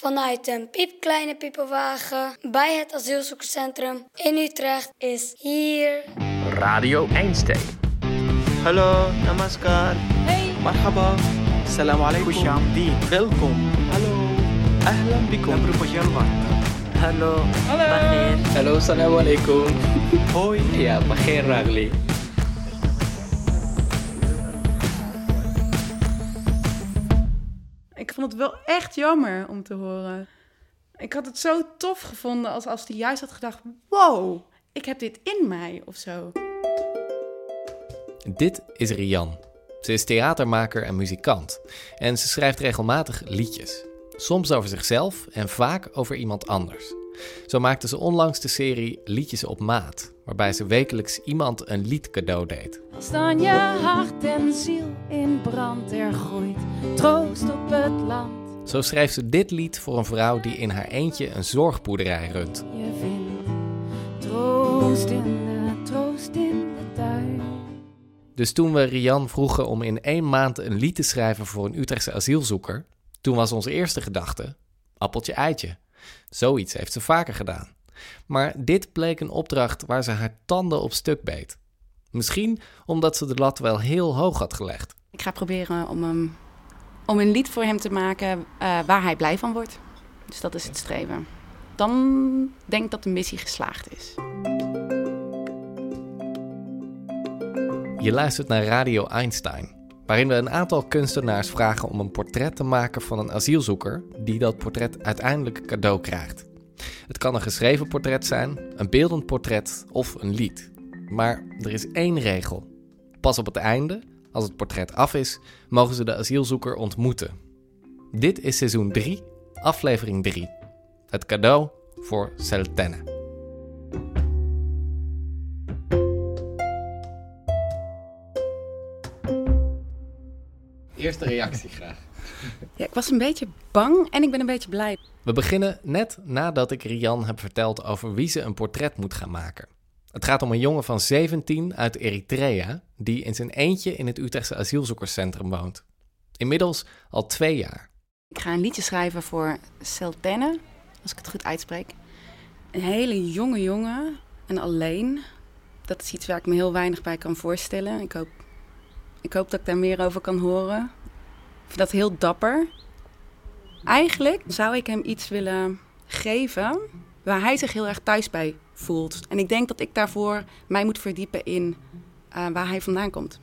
vanuit een piepkleine piepenwagen bij het asielzoekerscentrum in Utrecht is hier Radio Einstein. Hallo, namaskar. Hey. Marhaba. Salam alaikum. Welkom. Hallo. Ahlan bikum. Hallo. Hallo. Hallo, salam alaikum. Hoi. Ja, Bagheer Ragli. Ik vond het wel echt jammer om te horen. Ik had het zo tof gevonden als, als hij juist had gedacht... wow, ik heb dit in mij of zo. Dit is Rian. Ze is theatermaker en muzikant. En ze schrijft regelmatig liedjes. Soms over zichzelf en vaak over iemand anders. Zo maakte ze onlangs de serie Liedjes op Maat, waarbij ze wekelijks iemand een lied cadeau deed. Als dan je hart en ziel in brand er groeit, troost op het land. Zo schreef ze dit lied voor een vrouw die in haar eentje een zorgboerderij runt. Je vindt troost in de, troost in de tuin. Dus toen we Rian vroegen om in één maand een lied te schrijven voor een Utrechtse asielzoeker, toen was onze eerste gedachte: appeltje eitje. Zoiets heeft ze vaker gedaan. Maar dit bleek een opdracht waar ze haar tanden op stuk beet. Misschien omdat ze de lat wel heel hoog had gelegd. Ik ga proberen om, hem, om een lied voor hem te maken eh, waar hij blij van wordt. Dus dat is het streven. Dan denk ik dat de missie geslaagd is. Je luistert naar Radio Einstein, waarin we een aantal kunstenaars vragen om een portret te maken van een asielzoeker die dat portret uiteindelijk cadeau krijgt. Het kan een geschreven portret zijn, een beeldend portret of een lied. Maar er is één regel. Pas op het einde, als het portret af is, mogen ze de asielzoeker ontmoeten. Dit is seizoen 3, aflevering 3. Het cadeau voor Seltene. Eerste reactie graag. Ja, ik was een beetje bang en ik ben een beetje blij. We beginnen net nadat ik Rian heb verteld over wie ze een portret moet gaan maken. Het gaat om een jongen van 17 uit Eritrea die in zijn eentje in het Utrechtse asielzoekerscentrum woont. Inmiddels al twee jaar. Ik ga een liedje schrijven voor Seltene, als ik het goed uitspreek. Een hele jonge jongen en alleen. Dat is iets waar ik me heel weinig bij kan voorstellen. Ik hoop, ik hoop dat ik daar meer over kan horen. Ik vind dat heel dapper. Eigenlijk zou ik hem iets willen geven waar hij zich heel erg thuis bij voelt. En ik denk dat ik daarvoor mij moet verdiepen in eh, waar hij vandaan komt.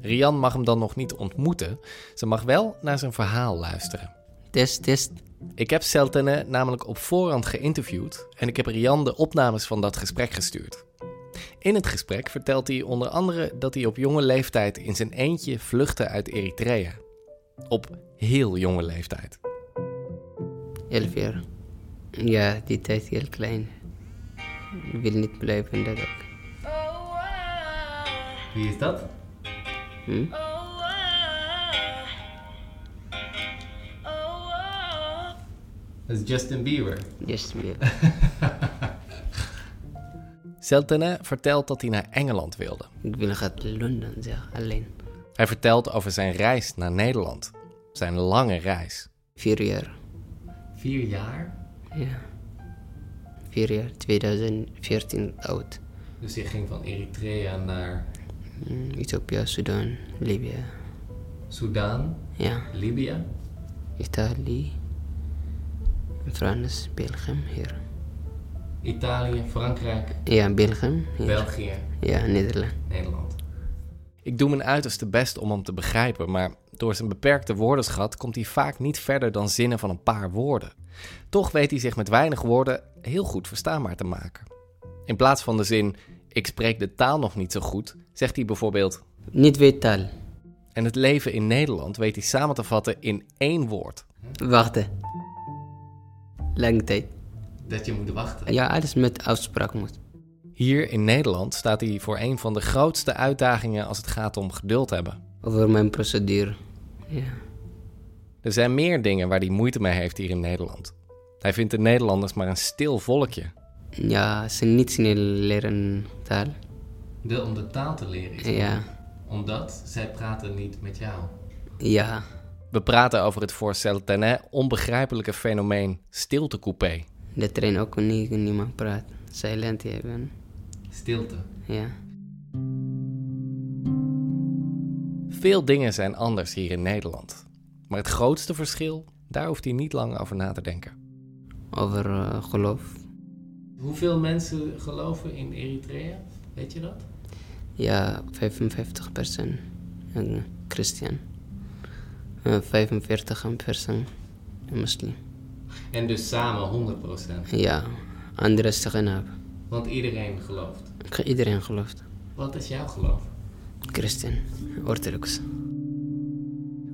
Rian mag hem dan nog niet ontmoeten. Ze mag wel naar zijn verhaal luisteren. Test, test. Ik heb Seltene namelijk op voorhand geïnterviewd en ik heb Rian de opnames van dat gesprek gestuurd. In het gesprek vertelt hij onder andere dat hij op jonge leeftijd in zijn eentje vluchtte uit Eritrea. Op heel jonge leeftijd. Elf jaar. Ja, die tijd heel klein. Ik wil niet blijven dat ook. Wie is dat? Hm? Dat is Justin Bieber. Just meer. Seltene vertelt dat hij naar Engeland wilde. Ik wil gaan naar Londen, zeg, alleen. Hij vertelt over zijn reis naar Nederland. Zijn lange reis. Vier jaar. Vier jaar? Ja. Vier jaar, 2014 oud. Dus je ging van Eritrea naar Hm, Ethiopië, Sudan, Libië. Soudaan, Ja, Libië. Italië, Frans, België, hier. Italië, Frankrijk, Ja, België. België, Ja, Nederland. Nederland. Ik doe mijn uiterste best om hem te begrijpen, maar door zijn beperkte woordenschat komt hij vaak niet verder dan zinnen van een paar woorden. Toch weet hij zich met weinig woorden heel goed verstaanbaar te maken. In plaats van de zin: Ik spreek de taal nog niet zo goed, zegt hij bijvoorbeeld: Niet weet taal. En het leven in Nederland weet hij samen te vatten in één woord: Wachten. Lange tijd. Dat je moet wachten. Ja, alles met afspraak moet. Hier in Nederland staat hij voor een van de grootste uitdagingen als het gaat om geduld hebben. Over mijn procedure. Ja. Er zijn meer dingen waar hij moeite mee heeft hier in Nederland. Hij vindt de Nederlanders maar een stil volkje. Ja, ze niet snel leren taal. De om de taal te leren Ja, Omdat zij praten niet met jou. Ja, We praten over het voor Seltene onbegrijpelijke fenomeen stiltecoupé. De trein ook niet, niemand praat. Silent hebben. Stilte. Ja. Veel dingen zijn anders hier in Nederland. Maar het grootste verschil, daar hoeft hij niet lang over na te denken. Over eh, geloof. Hoeveel mensen geloven in Eritrea? Weet je dat? Ja, 55 persoon. Een christian. Eh, 45 een persoon. Een moslim. En dus samen 100%. Ja, andere zeggen heb. Want iedereen gelooft. Iedereen gelooft. Wat is jouw geloof? Christian, orthodox.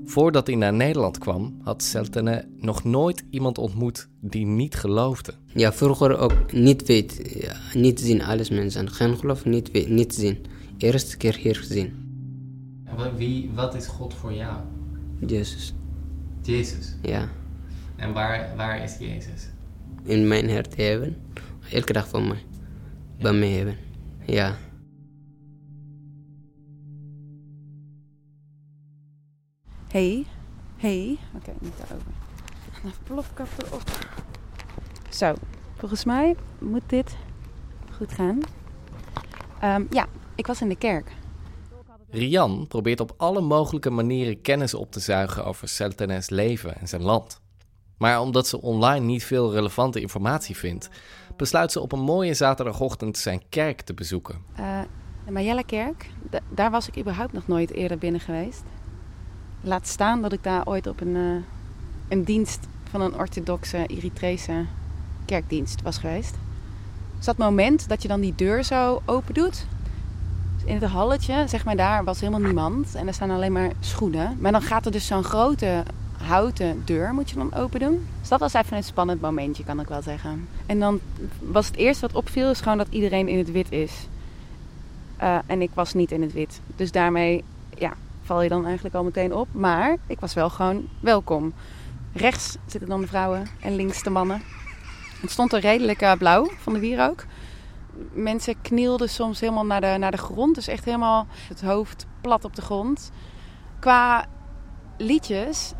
Voordat hij naar Nederland kwam, had Seltene nog nooit iemand ontmoet die niet geloofde. Ja, vroeger ook niet weet, ja, niet zien alles mensen. Geen geloof, niet, weet, niet zien. Eerste keer hier gezien. Wie, wat is God voor jou? Jezus, Jezus. ja. En waar, waar is Jezus? In mijn hart hebben. Elke dag van mij. Bij mij hebben. Ja. Hey, hey. Oké, niet daarover. Een plofkap erop. Zo, volgens mij moet dit goed gaan. Ehm, ja, ik was in de kerk. Rian probeert op alle mogelijke manieren kennis op te zuigen over Seltene's leven en zijn land. Maar omdat ze online niet veel relevante informatie vindt, besluit ze op een mooie zaterdagochtend zijn kerk te bezoeken. Eh, de Majella-kerk, da- daar was ik überhaupt nog nooit eerder binnen geweest. Laat staan dat ik daar ooit op een, eh, een dienst van een orthodoxe Eritrese kerkdienst was geweest. Dus dat moment dat je dan die deur zo open doet. In het halletje, zeg maar, daar was helemaal niemand. En er staan alleen maar schoenen. Maar dan gaat er dus zo'n grote houten deur moet je dan open doen. Dus dat was even een spannend momentje, kan ik wel zeggen. En dan was het eerste wat opviel, is gewoon dat iedereen in het wit is. Uh, en ik was niet in het wit. Dus daarmee ja, val je dan eigenlijk al meteen op. Maar ik was wel gewoon welkom. Rechts zitten dan de vrouwen en links de mannen. Het stond er redelijk uh, blauw van de wierook. Mensen knielden soms helemaal naar de, naar de grond. Dus echt helemaal het hoofd plat op de grond. Qua liedjes,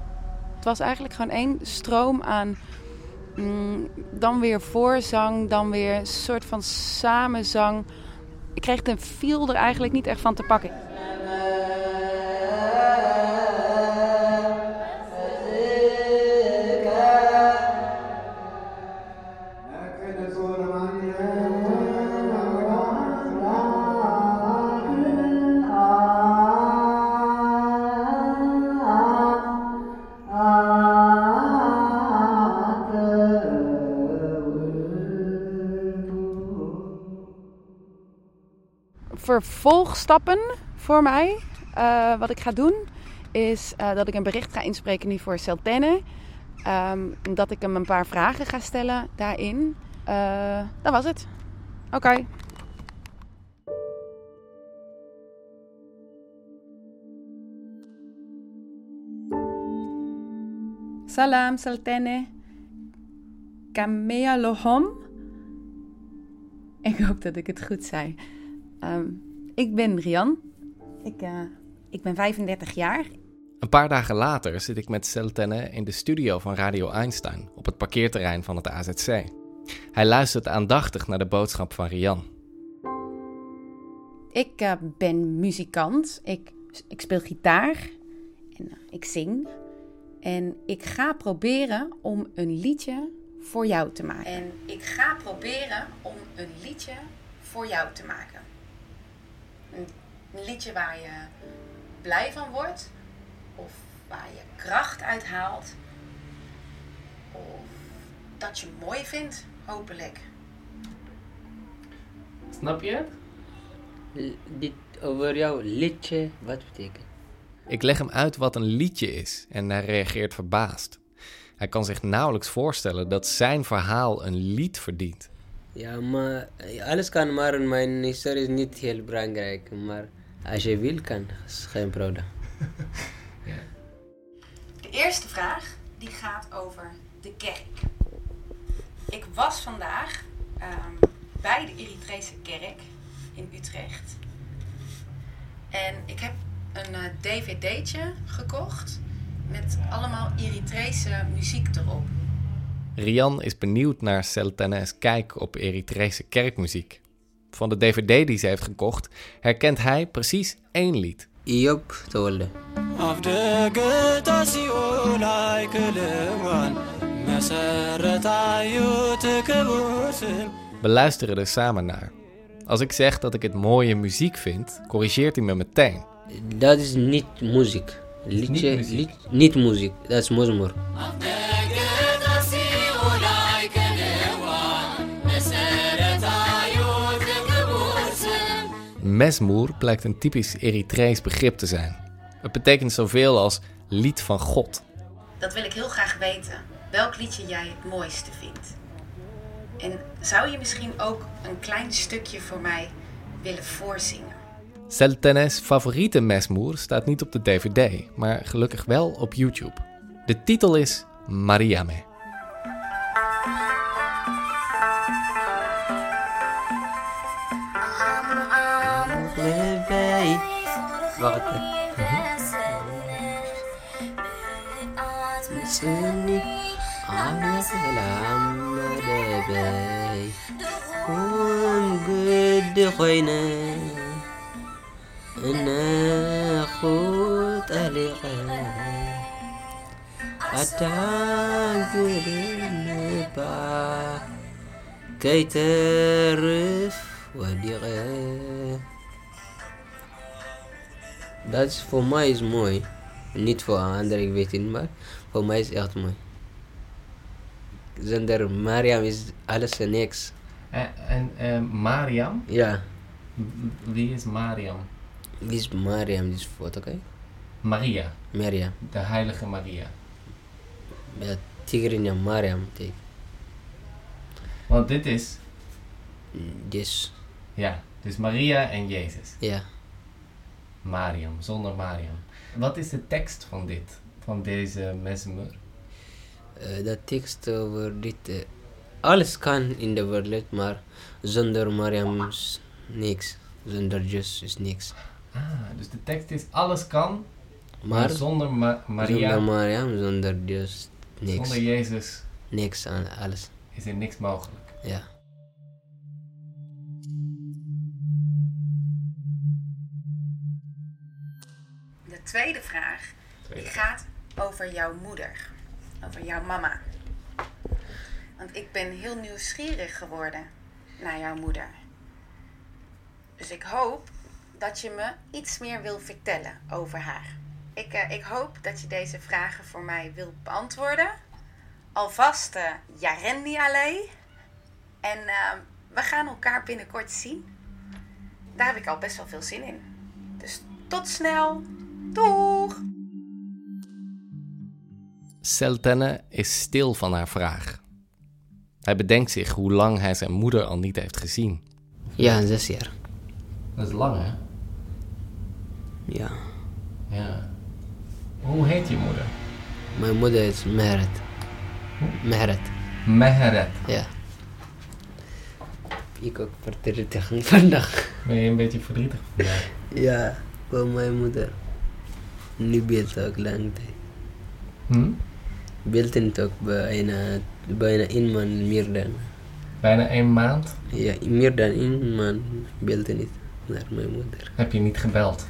het was eigenlijk gewoon één stroom aan... Mm, dan weer voorzang, dan weer een soort van samenzang ik kreeg de feel er eigenlijk niet echt van te pakken. Vervolgstappen voor mij, uh, wat ik ga doen, is uh, dat ik een bericht ga inspreken nu voor Celtene. Um, dat ik hem een paar vragen ga stellen daarin. Uh, dat was het. Oké. Okay. Salam Celtene. Kamea Lohom. Ik hoop dat ik het goed zei. Um, ik ben Rian. Ik, uh, ik ben 35 jaar. Een paar dagen later zit ik met Seltene in de studio van Radio Einstein op het parkeerterrein van het AZC. Hij luistert aandachtig naar de boodschap van Rian. Ik uh, ben muzikant. Ik, ik speel gitaar. En uh, ik zing. En ik ga proberen om een liedje voor jou te maken. En ik ga proberen om een liedje voor jou te maken. Een, liedje waar je blij van wordt, of waar je kracht uit haalt, of dat je mooi vindt, hopelijk. Snap je? Dit over jouw liedje, wat betekent? Ik leg hem uit wat een liedje is en hij reageert verbaasd. Hij kan zich nauwelijks voorstellen dat zijn verhaal een lied verdient. Ja, maar alles kan, maar mijn historie is niet heel belangrijk. Maar als je wil, kan, is geen probleem. ja. De eerste vraag die gaat over de kerk. Ik was vandaag um, bij de Eritrese kerk in Utrecht. En ik heb een eh, dvd'tje gekocht met allemaal Eritrese muziek erop. Rian is benieuwd naar Seltanes kijk op Eritrese kerkmuziek. Van de dvd die ze heeft gekocht herkent hij precies één lied. Job Tolle. We luisteren er samen naar. Als ik zeg dat ik het mooie muziek vind, corrigeert hij me meteen. Dat is niet muziek. Liedje, niet muziek. Dat is muzmer. Mesmoer blijkt een typisch Eritrees begrip te zijn. Het betekent zoveel als lied van God. Dat wil ik heel graag weten. Welk liedje jij het mooiste vindt. En zou je misschien ook een klein stukje voor mij willen voorzingen? Seltenes favoriete Mesmoer staat niet op de dvd, maar gelukkig wel op YouTube. De titel is Mariame. Bakit? Sini ada salam ada bay Kun gede khoyna Inna khut aliqa Ada gede ba Kay tarif wadiqa Dat is voor mij is mooi. Niet voor anderen, ik weet het niet, maar voor mij is echt mooi. Zonder Mariam is alles en niks. En, Mariam? Ja, Wie is Mariam? dit is Mariam, dit is foto, oké? Maria, Mariam. de heilige Maria. Ja, Tigrinya Mariam. Want dit is, Yes, ja, dus Maria en Jezus. ja. Mariam, zonder Mariam. Wat is de tekst van dit, van deze mesmer? Eh, dat tekst over dit. eh, alles kan in de wereld, maar zonder Mariam is niks. Zonder Jesus is niks. Ah, dus de tekst is alles kan, maar, Maar zonder Ma- Maria, zonder Mariam, zonder Jesus niks. zonder Jezus Niks aan alles. is er niks mogelijk. Ja. Tweede vraag die gaat over jouw moeder. Over jouw mama. Want ik ben heel nieuwsgierig geworden naar jouw moeder. Dus ik hoop dat je me iets meer wil vertellen over haar. Ik, eh, ik hoop dat je deze vragen voor mij wil beantwoorden. Alvast uh, Jarendi Allee. En eh, we gaan elkaar binnenkort zien. Daar heb ik al best wel veel zin in. Dus tot snel. Doeg! Seltene is stil van haar vraag. Hij bedenkt zich hoe lang hij zijn moeder al niet heeft gezien. Ja, zes jaar. Dat is lang, hè? Ja. Ja. Hoe heet je moeder? Mijn moeder is Mehret. Mehret. Meheret. Ja. Ik ook verdrietig vandaag. Ben je een beetje verdrietig vandaag? Ja, voor mijn moeder. Nu beeld ook lang tijd. Hm? Beeld het ook bijna, bijna één maand meer dan. Bijna een maand Ja, meer dan één maand beeld niet naar mijn moeder. heb je niet gebeld.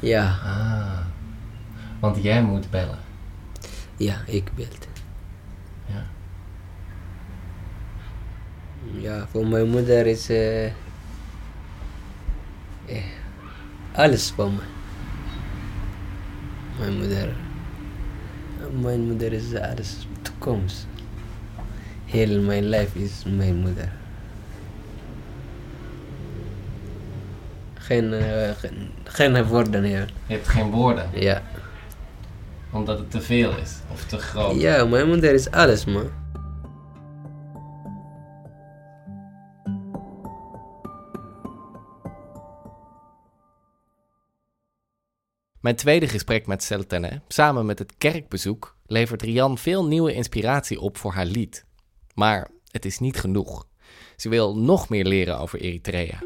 Ja, Ah. Want jij moet bellen. ja, ik beeld. Ja. Ja, voor mijn moeder is eh, eh, alles voor mij. Mijn moeder, mijn moeder is alles toekomst. Heel mijn leven is mijn moeder. Geen, eh, geen, geen woorden hier. Je hebt geen woorden, Ja. omdat het te veel is of te groot. ja, mijn moeder is alles, man. Mijn tweede gesprek met Seltene, samen met het kerkbezoek, levert Rian veel nieuwe inspiratie op voor haar lied. Maar het is niet genoeg. Ze wil nog meer leren over Eritrea.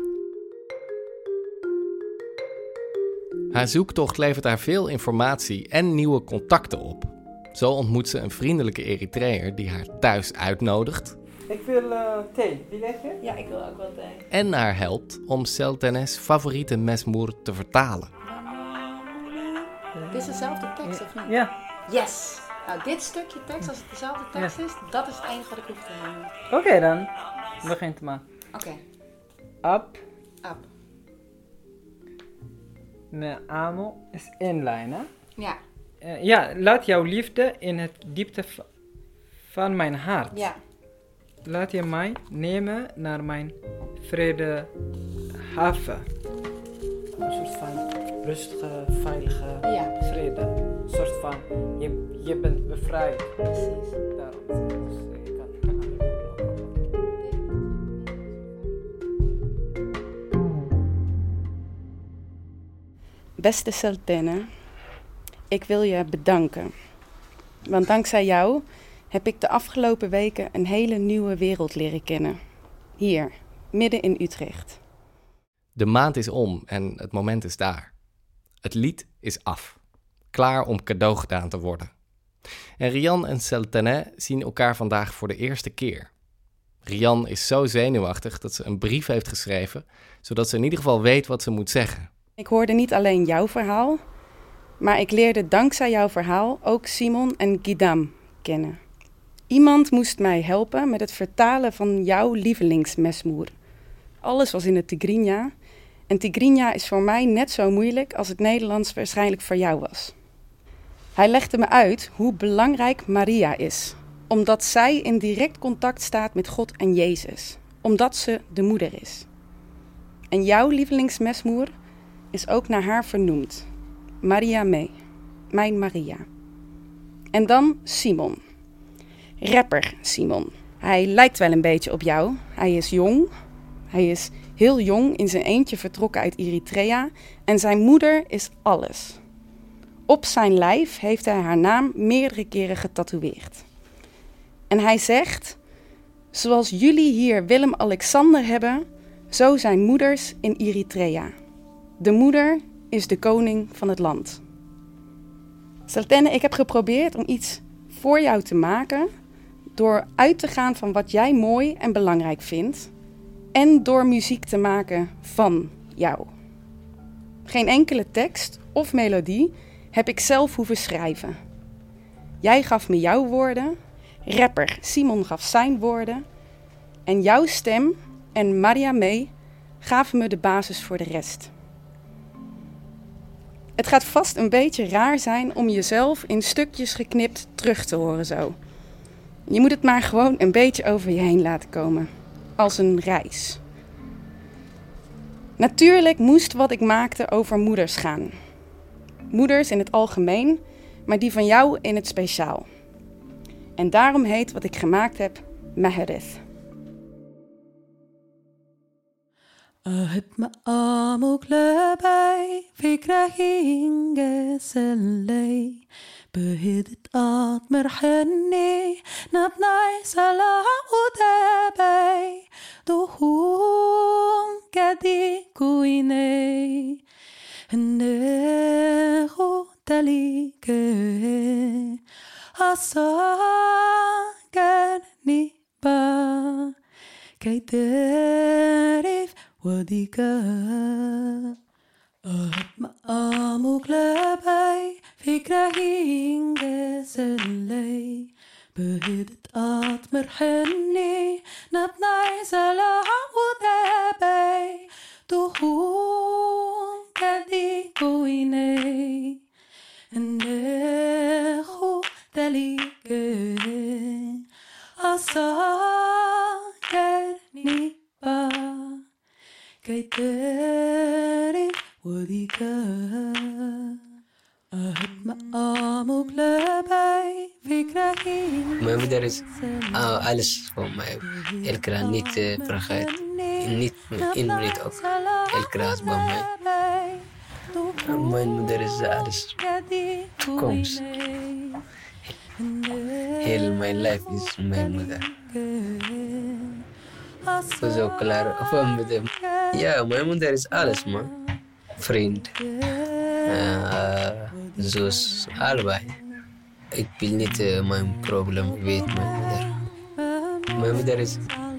Haar zoektocht levert haar veel informatie en nieuwe contacten op. Zo ontmoet ze een vriendelijke Eritreër die haar thuis uitnodigt Ik wil eh, thee. Wie leg je? Ja, ik wil ook wel thee. en haar helpt om Seltenes favoriete mesmoer te vertalen. Dit is dezelfde tekst, of niet? Ja. Yes! Nou, dit stukje tekst, als het dezelfde tekst is, dat is het enige wat ik hoef te. Oké dan. Begint maar. Oké, Up. up. Me amo is één lijn, hè? Ja, Eh, ja, laat jouw liefde in het diepte van mijn hart. ja. Laat je mij nemen naar mijn vrede haven. Een soort van rustige, veilige Ja. vrede. Een soort van, je, je bent bevrijd. Precies. Daarom zeg ik, dus je kan Beste Sultane, ik wil je bedanken. Want dankzij jou heb ik de afgelopen weken een hele nieuwe wereld leren kennen. Hier, midden in Utrecht. De maand is om en het moment is daar. Het lied is af. Klaar om cadeau gedaan te worden. En Rian en Seltene zien elkaar vandaag voor de eerste keer. Rian is zo zenuwachtig dat ze een brief heeft geschreven, zodat ze in ieder geval weet wat ze moet zeggen. Ik hoorde niet alleen jouw verhaal, maar ik leerde dankzij jouw verhaal ook Simon en Gidam kennen. Iemand moest mij helpen met het vertalen van jouw lievelingsmesmoer. Alles was in het Tigrinya en Tigrinya is voor mij net zo moeilijk als het Nederlands waarschijnlijk voor jou was. Hij legde me uit hoe belangrijk Maria is, omdat zij in direct contact staat met God en Jezus, omdat ze de moeder is. En jouw lievelingsmesmoer is ook naar haar vernoemd. Maria May. Mijn Maria. En dan Simon. Rapper Simon. Hij lijkt wel een beetje op jou. Hij is jong. Hij is heel jong in zijn eentje vertrokken uit Eritrea. En zijn moeder is alles. Op zijn lijf heeft hij haar naam meerdere keren getatoeëerd. En hij zegt: Zoals jullie hier Willem-Alexander hebben, zo zijn moeders in Eritrea. De moeder is de koning van het land. Saltenne, ik heb geprobeerd om iets voor jou te maken door uit te gaan van wat jij mooi en belangrijk vindt en door muziek te maken van jou. Geen enkele tekst of melodie heb ik zelf hoeven schrijven. Jij gaf me jouw woorden, rapper Simon gaf zijn woorden en jouw stem en Maria May gaven me de basis voor de rest. Het gaat vast een beetje raar zijn om jezelf in stukjes geknipt terug te horen zo. Je moet het maar gewoon een beetje over je heen laten komen als een reis. Natuurlijk moest wat ik maakte over moeders gaan. Moeders in het algemeen, maar die van jou in het speciaal. En daarom heet wat ik gemaakt heb Meherith. Ahit ma'amuk krijg fikra hinge Behiddet at mer henni Nafnai sala og debei Do hun gedi kuinei Nero dalike Asager niba كي تعرف وديك أهب مقامك لبي فكرة هي And. Alles voor mij. Elke raad niet uh, vergeet. Niet één minuut ook. Elke raad bij mij. Mijn moeder is alles. Toekomst. Heel mijn leven is mijn moeder. Zo klaar. Ja, mijn moeder is alles man. Vriend. eh, zus, allebei. Ik wil niet eh, mijn probleem weten, mijn moeder. Is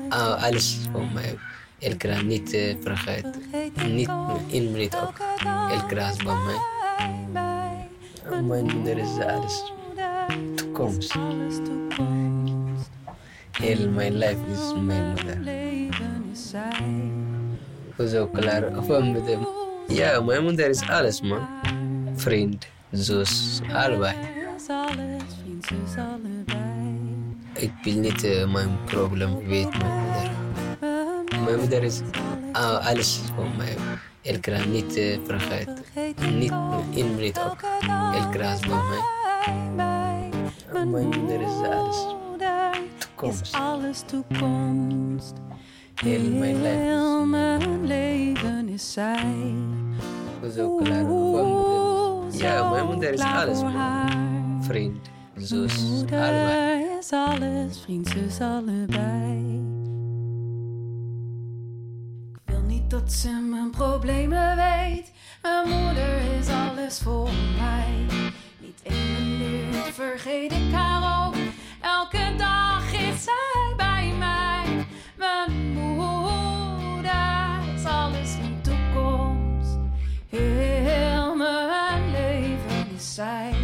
ah, alles voor mij. Elke dag niet eh, vergeten. Niet één minuut ook. Elke is bij mij. En Mijn moeder is alles. Toekomst. Heel mijn leven is mijn moeder. Hoezo klaar? Of mijn moeder? Ja, mijn moeder is alles, man. Vriend, zus, allebei. Ik wil niet eh, mijn probleem weten, mijn moeder. Mijn moeder is ah, alles voor mij. Elke dag niet eh, vergeten. Niet één minuut ook. Dag is bij mij. Mijn moeder is alles. Toekomst. alles toekomst. Heel mijn leven is Heel mijn mijn leven is zij. Hoezo klaar? Mijn moeder? Ja, mijn moeder is alles, voor haar. Vriend, zus, allebei. Is alles, vriend, allebei. Ik wil niet dat ze mijn problemen weet. Mijn moeder is alles voor mij. Niet één minuut vergeet ik haar ook. Elke dag is zij bij mij. Mijn moeder is alles, mijn toekomst. Heel mijn leven is zij.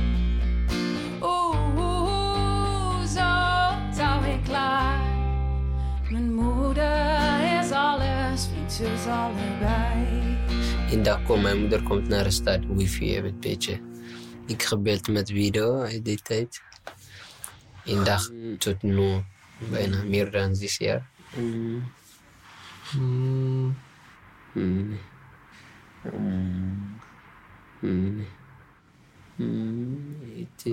Allebei. In dag komt mijn moeder komt naar de stad, wifi hebben, een beetje. Ik gebeld met video in die tijd. In dag tot nu, bijna meer dan zes jaar. Mm. Mm. Mm. Mm. Mm. Het,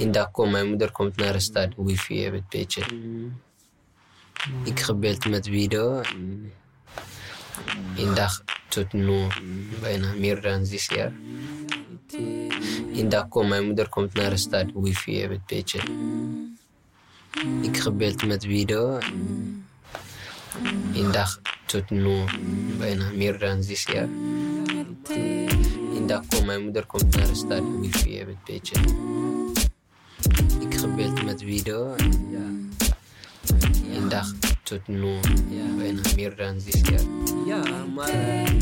In dag komt mijn moeder komt naar de stad, wifi hebben, een beetje. Ik gebeld met video. In dag tot nu, bijna meer dan zes jaar. In dag komt mijn moeder komt naar de stad, wifi hebben, een beetje. Ik gebeld met video. In dag tot nu, bijna meer dan zes jaar. In dag komt mijn moeder komt naar de stad, wifi hebben, een beetje. Ik gebeld met video. In dag tot nu, bijna meer dan zes jaar. Ja, maar...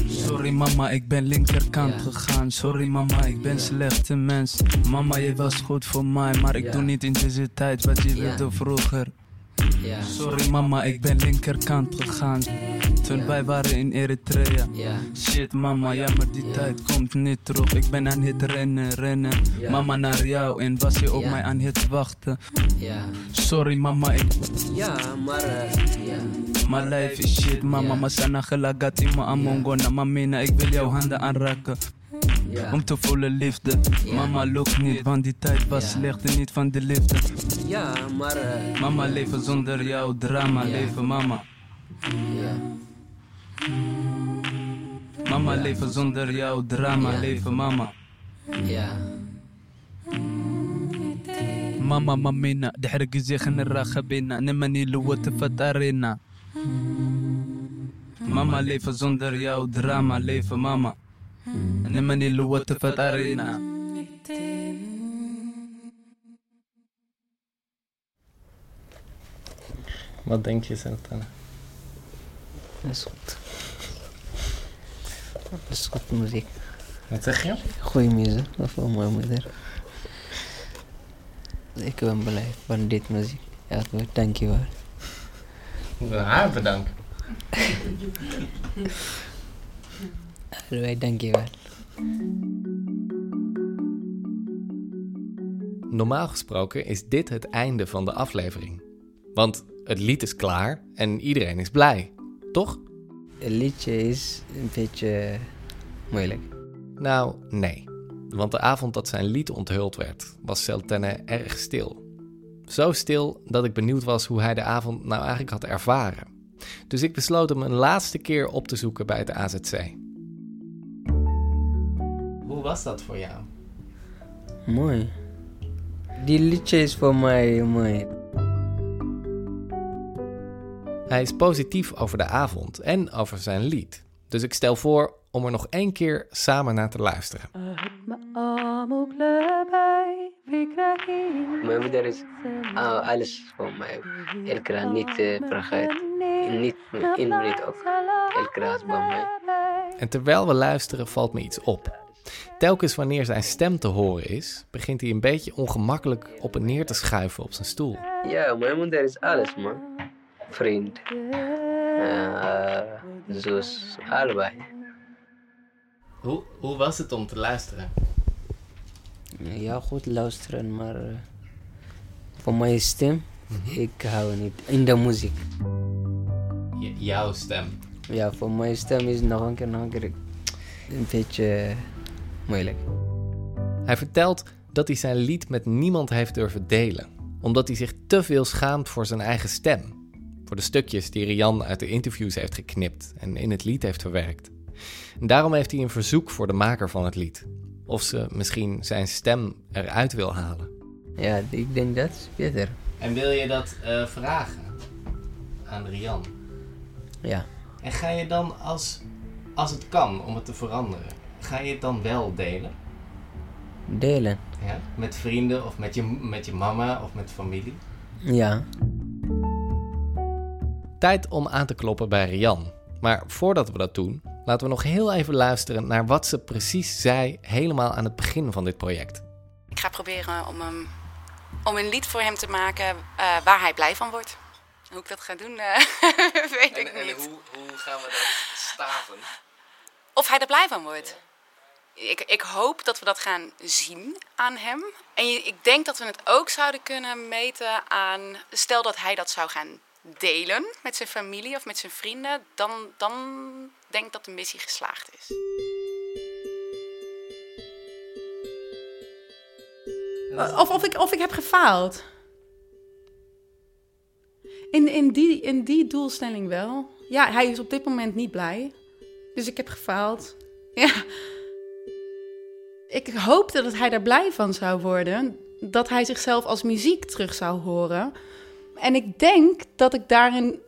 Sorry mama, ik ben linkerkant gegaan. Sorry mama, ik ben slechte mens. Mama, je was goed voor mij, maar ik Ja. doe niet in deze tijd wat je Ja. wilde vroeger. Ja. Sorry mama, ik ben linkerkant gegaan. Toen wij waren in Eritrea. Shit mama, ja maar die tijd komt niet terug. Ik ben aan het rennen, rennen. Mama naar jou en was je op mij aan het wachten. Sorry mama, ik... Ja, maar... eh. Mijn lijf is shit mama, maar sana gelagati me amongo na mamina. Ik wil jouw handen aanraken. Om te voelen liefde. Mama look niet, want die tijd was slecht en niet van de liefde. Ja, maar... eh, Mama leven zonder jou, drama leven mama. Mama leven zonder jouw drama, yeah. leven mama. Ja. ماما مامينا دحرق زيخن الراخبينا نماني لوت فتارينا ماما ليف زندر يا ودراما ليف ماما نماني لوت فتارينا ما دنكي سنتنا اسود Dat is goed. Dat is goed muziek. Wat zeg je? Goeie muziek voor mijn moeder. Ik ben blij van dit muziek. Ja, goed, dankjewel. Haar bedankt. Allebei, dankjewel. Normaal gesproken is dit het einde van de aflevering. Want het lied is klaar en iedereen is blij, toch? Het liedje is een beetje moeilijk. Nou, nee. Want de avond dat zijn lied onthuld werd, was Celtenne erg stil. Zo stil dat ik benieuwd was hoe hij de avond nou eigenlijk had ervaren. Dus ik besloot hem een laatste keer op te zoeken bij het AZC. Hoe was dat voor jou? Mooi. Die liedje is voor mij mooi. Hij is positief over de avond en over zijn lied. Dus ik stel voor om er nog één keer samen naar te luisteren. Uh, Mijn moeder is ah, alles voor mij. Elke niet uh, vergeten. Niet ook. Elke keer is bij mij. En terwijl we luisteren valt me iets op. Telkens wanneer zijn stem te horen is, begint hij een beetje ongemakkelijk op en neer te schuiven op zijn stoel. Ja, mijn moeder is alles, man. Vriend, uh, zus, allebei. Hoe, hoe was het om te luisteren? Ja, goed luisteren, maar uh, voor mijn stem, ik hou niet in de muziek. J jouw stem? Ja, voor mijn stem is nog een keer, nog een keer een beetje moeilijk. Hij vertelt dat hij zijn lied met niemand heeft durven delen, omdat hij zich te veel schaamt voor zijn eigen stem. Voor de stukjes die Rian uit de interviews heeft geknipt en in het lied heeft verwerkt. En daarom heeft hij een verzoek voor de maker van het lied. Of ze misschien zijn stem eruit wil halen. Ja, ik denk dat is beter. En wil je dat uh, vragen aan Rian? Ja. En ga je dan, als, als het kan, om het te veranderen, ga je het dan wel delen? Delen? Ja, met vrienden of met je, met je mama of met familie? Ja. Tijd om aan te kloppen bij Rian. Maar voordat we dat doen, laten we nog heel even luisteren naar wat ze precies zei helemaal aan het begin van dit project. Ik ga proberen om, hem, om een lied voor hem te maken uh, waar hij blij van wordt. Hoe ik dat ga doen, uh, weet en, ik en niet. hoe, hoe gaan we dat staven? Of hij er blij van wordt. Ik, ik hoop dat we dat gaan zien aan hem. En je, ik denk dat we het ook zouden kunnen meten aan... Stel dat hij dat zou gaan delen met zijn familie of met zijn vrienden... dan, dan denk ik dat de missie geslaagd is. Of, of, ik, of ik heb gefaald. In, in, die, in die doelstelling wel. Ja, hij is op dit moment niet blij. Dus ik heb gefaald. Ja. Ik hoopte dat hij daar blij van zou worden. Dat hij zichzelf als muziek terug zou horen. En ik denk dat ik daarin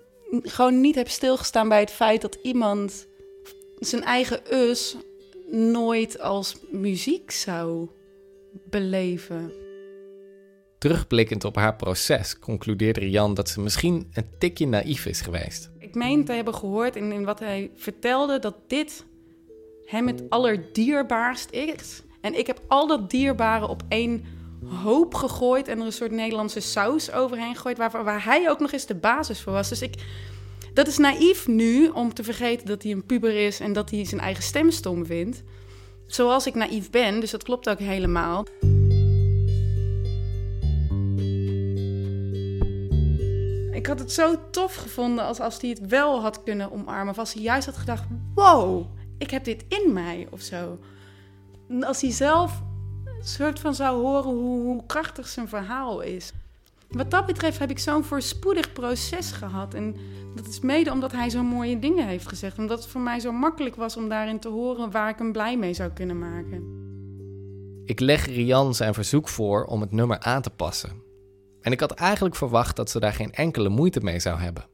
gewoon niet heb stilgestaan bij het feit dat iemand zijn eigen us nooit als muziek zou beleven. Terugblikkend op haar proces concludeerde Rian dat ze misschien een tikje naïef is geweest. Ik meen te hebben gehoord in, in wat hij vertelde dat dit hem het allerdierbaarst is. En ik heb al dat dierbare op één hoop gegooid en er een soort Nederlandse saus overheen gegooid, waar, waar hij ook nog eens de basis voor was. Dus ik, dat is naïef nu om te vergeten dat hij een puber is en dat hij zijn eigen stem stom vindt. Zoals ik naïef ben, dus dat klopt ook helemaal. Ik had het zo tof gevonden als, als hij het wel had kunnen omarmen. Of als hij juist had gedacht, wow, ik heb dit in mij of zo. Als hij zelf soort van zou horen hoe, hoe krachtig zijn verhaal is. Wat dat betreft heb ik zo'n voorspoedig proces gehad. En dat is mede omdat hij zo mooie dingen heeft gezegd. Omdat het voor mij zo makkelijk was om daarin te horen waar ik hem blij mee zou kunnen maken. Ik leg Rian zijn verzoek voor om het nummer aan te passen. En ik had eigenlijk verwacht dat ze daar geen enkele moeite mee zou hebben.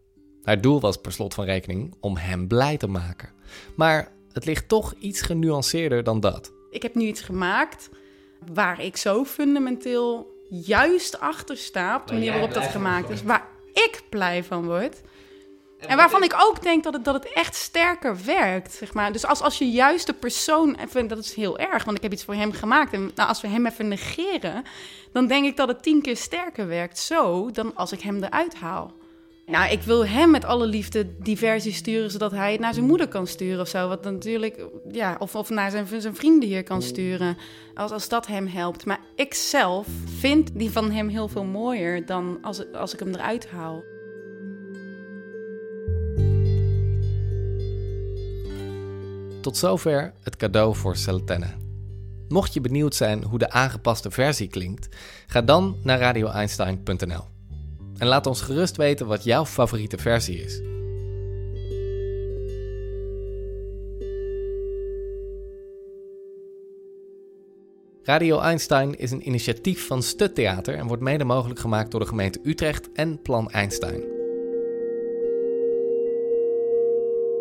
Haar doel was per slot van rekening om hem blij te maken. Maar het ligt toch iets genuanceerder dan dat. Ik heb nu iets gemaakt waar ik zo fundamenteel juist achter sta op de manier waarop dat gemaakt is. Waar ik blij van word. En waarvan ik ook denk dat het, dat het echt sterker werkt. Zeg maar. Dus als, als je juist de persoon. Even, dat is heel erg, want ik heb iets voor hem gemaakt. En nou, als we hem even negeren. dan denk ik dat het tien keer sterker werkt zo. dan als ik hem eruit haal. Nou, ik wil hem met alle liefde die versie sturen. zodat hij het naar zijn moeder kan sturen of zo. Wat natuurlijk. Ja, of, of naar zijn, zijn vrienden hier kan sturen. Als, als dat hem helpt. Maar ik zelf vind die van hem heel veel mooier. dan als, als ik hem eruit haal. Tot zover het cadeau voor Celtenne. Mocht je benieuwd zijn hoe de aangepaste versie klinkt, ga dan naar radioeinstein.nl. En laat ons gerust weten wat jouw favoriete versie is. Radio Einstein is een initiatief van Stut Theater en wordt mede mogelijk gemaakt door de gemeente Utrecht en Plan Einstein.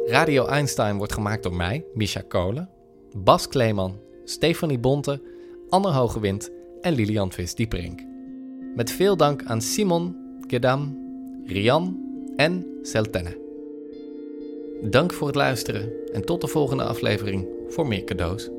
Radio Einstein wordt gemaakt door mij, Misha Kolen, Bas Kleeman, Stefanie Bonte, Anne Hogewind en Lilian Vis-Dieperink. Met veel dank aan Simon, Gedam, Rian en Seltenne. Dank voor het luisteren en tot de volgende aflevering voor meer cadeaus.